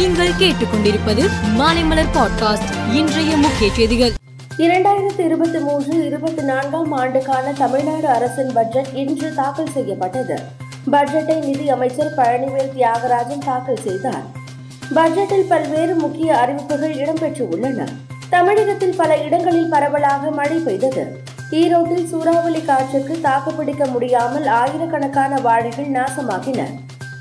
நீங்கள் கேட்டுக்கொண்டிருப்பது மாலைமலர் பாட்காஸ்ட் இன்றைய முக்கிய செய்திகள். இரண்டாயிரத்தி இருபத்தி மூன்று இருபத்தி நான்காம் ஆண்டுக்கான தமிழ்நாடு அரசின் பட்ஜெட் இன்று தாக்கல் செய்யப்பட்டது. பட்ஜெட்டை நிதி அமைச்சர் பழனிவேல் தியாகராஜன் தாக்கல் செய்தார். பட்ஜெட்டில் பல்வேறு முக்கிய அறிவிப்புகள் இடம்பெற்று உள்ளன. தமிழகத்தில் பல இடங்களில் பரவலாக மழை பெய்தது. ஈரோட்டில் சூறாவளி காற்றுக்கு தாக்குப்பிடிக்க முடியாமல் ஆயிரக்கணக்கான வாழைகள் நாசமாகின.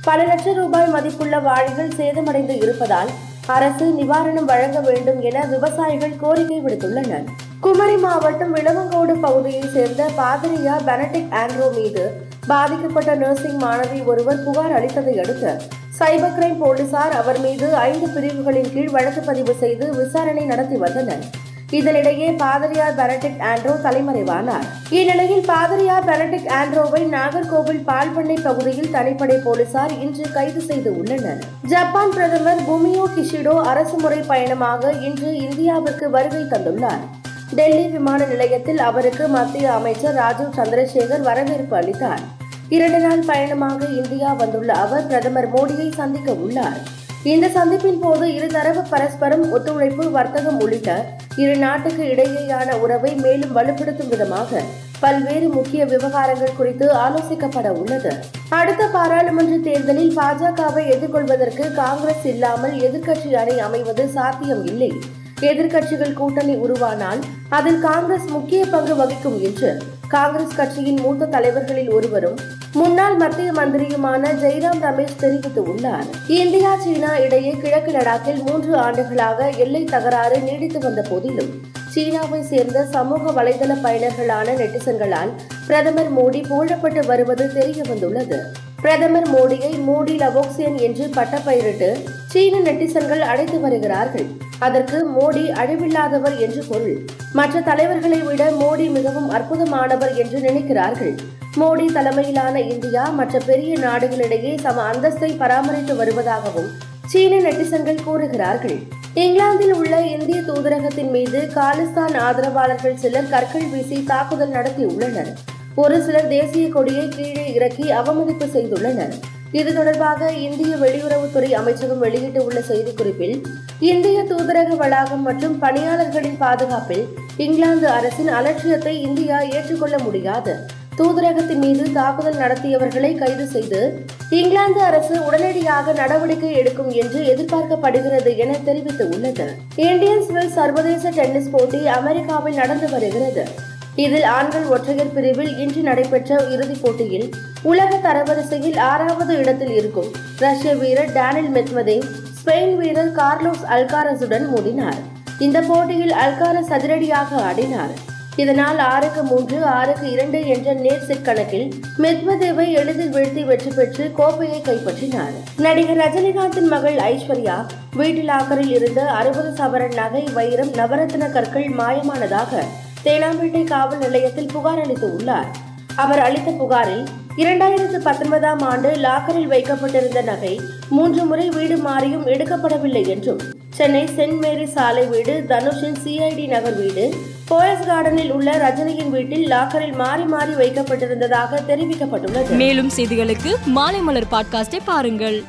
பல லட்சம் ரூபாய் மதிப்புள்ள வாழைகள் சேதமடைந்து இருப்பதால் அரசு நிவாரணம் வழங்க வேண்டும் என விவசாயிகள் கோரிக்கை விடுத்துள்ளனர். குமரி மாவட்டம் விளவங்கோடு பகுதியைச் சேர்ந்த பாதிரியா பெனடிக் ஆண்ட்ரோ மீது பாதிக்கப்பட்ட நர்சிங் மாணவி ஒருவர் புகார் அளித்ததை அடுத்து சைபர் கிரைம் போலீசார் அவர் மீது ஐந்து பிரிவுகளின் கீழ் வழக்கு பதிவு செய்து விசாரணை நடத்தி வந்தனர். இதனிடையே பாதிரியார் பெனடிக் ஆண்ட்ரோ தலைமறைவானார். இந்நிலையில் பாதிரியார் பெனடிக் ஆண்ட்ரோவை நாகர்கோவில் பால்பண்ணை பகுதியில் தனிப்படை போலீசார் இன்று கைது செய்து உள்ளனர். ஜப்பான் பிரதமர் புமியோ கிஷிடோ அரசுமுறை பயணமாக இன்று இந்தியாவிற்கு வருகை தந்துள்ளார். டெல்லி விமான நிலையத்தில் அவருக்கு மத்திய அமைச்சர் ராஜீவ் சந்திரசேகர் வரவேற்பு அளித்தார். இரண்டு நாள் பயணமாக இந்தியா வந்துள்ள அவர் பிரதமர் மோடியை சந்திக்க உள்ளார். இந்த சந்திப்பின் போது இருதரப்பு பரஸ்பரம் ஒத்துழைப்பு வர்த்தகம் உள்ளிட்ட இரு நாட்டுக்கு இடையேயான உறவை மேலும் வலுப்படுத்தும் விதமாக பல்வேறு முக்கிய விவகாரங்கள் குறித்து ஆலோசிக்கப்பட உள்ளது. அடுத்த பாராளுமன்ற தேர்தலில் பாஜகவை எதிர்கொள்வதற்கு காங்கிரஸ் இல்லாமல் எதிர்க்கட்சி அணி அமைவது சாத்தியம் இல்லை. எதிர்க்கட்சிகள் கூட்டணி உருவானால் அதில் காங்கிரஸ் முக்கிய பங்கு வகிக்கும் என்று காங்கிரஸ் கட்சியின் மூத்த தலைவர்களில் ஒருவரும் முன்னாள் மத்திய மந்திரியுமான ஜெய்ராம் ரமேஷ் தெரிவித்துள்ளார். இந்தியா சீனா இடையே கிழக்கு லடாக்கில் மூன்று ஆண்டுகளாக எல்லை தகராறு நீடித்து வந்த போதிலும் சீனாவை சேர்ந்த சமூக வலைதள பயனர்களான நெட்டிசன்களால் பிரதமர் மோடி புகழப்பட்டு வருவது தெரிய வந்துள்ளது. பிரதமர் மோடியை மோடி லவோக்சியன் என்று பட்டப்பெயரிட்டு சீன நெட்டிசன்கள் அழைத்து வருகிறார்கள். அதற்கு மோடி அழிவில்லாதவர் என்று பொருள். மற்ற தலைவர்களை விட மோடி மிகவும் அற்புதமானவர் என்று நினைக்கிறார்கள். மோடி தலைமையிலான இந்தியா மற்ற பெரிய நாடுகளிடையே சம அந்தஸ்தை பராமரித்து வருவதாகவும் சீன நெட்டிசன்கள் கூறுகிறார்கள். இங்கிலாந்தில் உள்ள இந்திய தூதரகத்தின் மீது காலிஸ்தான் ஆதரவாளர்கள் சிலர் கற்கள் வீசி தாக்குதல் நடத்தியுள்ளனர். ஒரு சிலர் தேசிய கொடியை கீழே இறக்கி அவமதிப்பு செய்துள்ளனர். இது தொடர்பாக இந்திய வெளியுறவுத்துறை அமைச்சகம் வெளியிட்டுள்ள செய்திக்குறிப்பில் இந்திய தூதரக வளாகம் மற்றும் பணியாளர்களின் பாதுகாப்பில் இங்கிலாந்து அரசின் அலட்சியத்தை இந்தியா ஏற்றுக்கொள்ள முடியாது. தூதரகத்தின் மீது தாக்குதல் நடத்தியவர்களை கைது செய்து இங்கிலாந்து அரசு உடனடியாக நடவடிக்கை எடுக்கும் என்று எதிர்பார்க்கப்படுகிறது என தெரிவித்துள்ளது இந்தியன் வில் சர்வதேச டென்னிஸ் போட்டி அமெரிக்காவில் நடந்து வருகிறது. இதில் ஆண்கள் ஒற்றையர் பிரிவில் இன்று நடைபெற்ற இறுதிப் போட்டியில் உலக தரவரிசையில் ஆறாவது இடத்தில் இருக்கும் ரஷ்ய வீரர் டேனில் மெத்வதேவ் ஸ்பெயின் வீரர் கார்லோஸ் அல்காரஸுடன் மோதினார். இந்த போட்டியில் அல்காரஸ் அதிரடியாக ஆடினார். இதனால் ஆறுக்கு மூன்று ஆறுக்கு இரண்டு என்ற நேர் செட் கணக்கில் மெத்வதேவை எளிதில் வீழ்த்தி வெற்றி பெற்று கோப்பையை கைப்பற்றினார். நடிகர் ரஜினிகாந்தின் மகள் ஐஸ்வர்யா வீட்டு லாக்கரில் இருந்த அறுபது சவரன் நகை வைரம் நவரத்ன கற்கள் மாயமானதாக தேனாம்பேட்டை காவல் நிலையத்தில் புகார் அளித்து உள்ளார். அவர் அளித்த புகாரில் இரண்டாயிரத்து பத்தொன்பதாம் ஆண்டு லாக்கரில் வைக்கப்பட்டிருந்த நகை மூன்று முறை வீடு மாறியும் எடுக்கப்படவில்லை என்றும் சென்னை சென்ட் மேரி சாலை வீடு தனுஷின் சிஐடி நகர் வீடு போயஸ் கார்டனில் உள்ள ரஜினியின் வீட்டில் லாக்கரில் மாறி மாறி வைக்கப்பட்டிருந்ததாக தெரிவிக்கப்பட்டுள்ளது. மேலும் செய்திகளுக்கு மாலை மலர் பாட்காஸ்டை பாருங்கள்.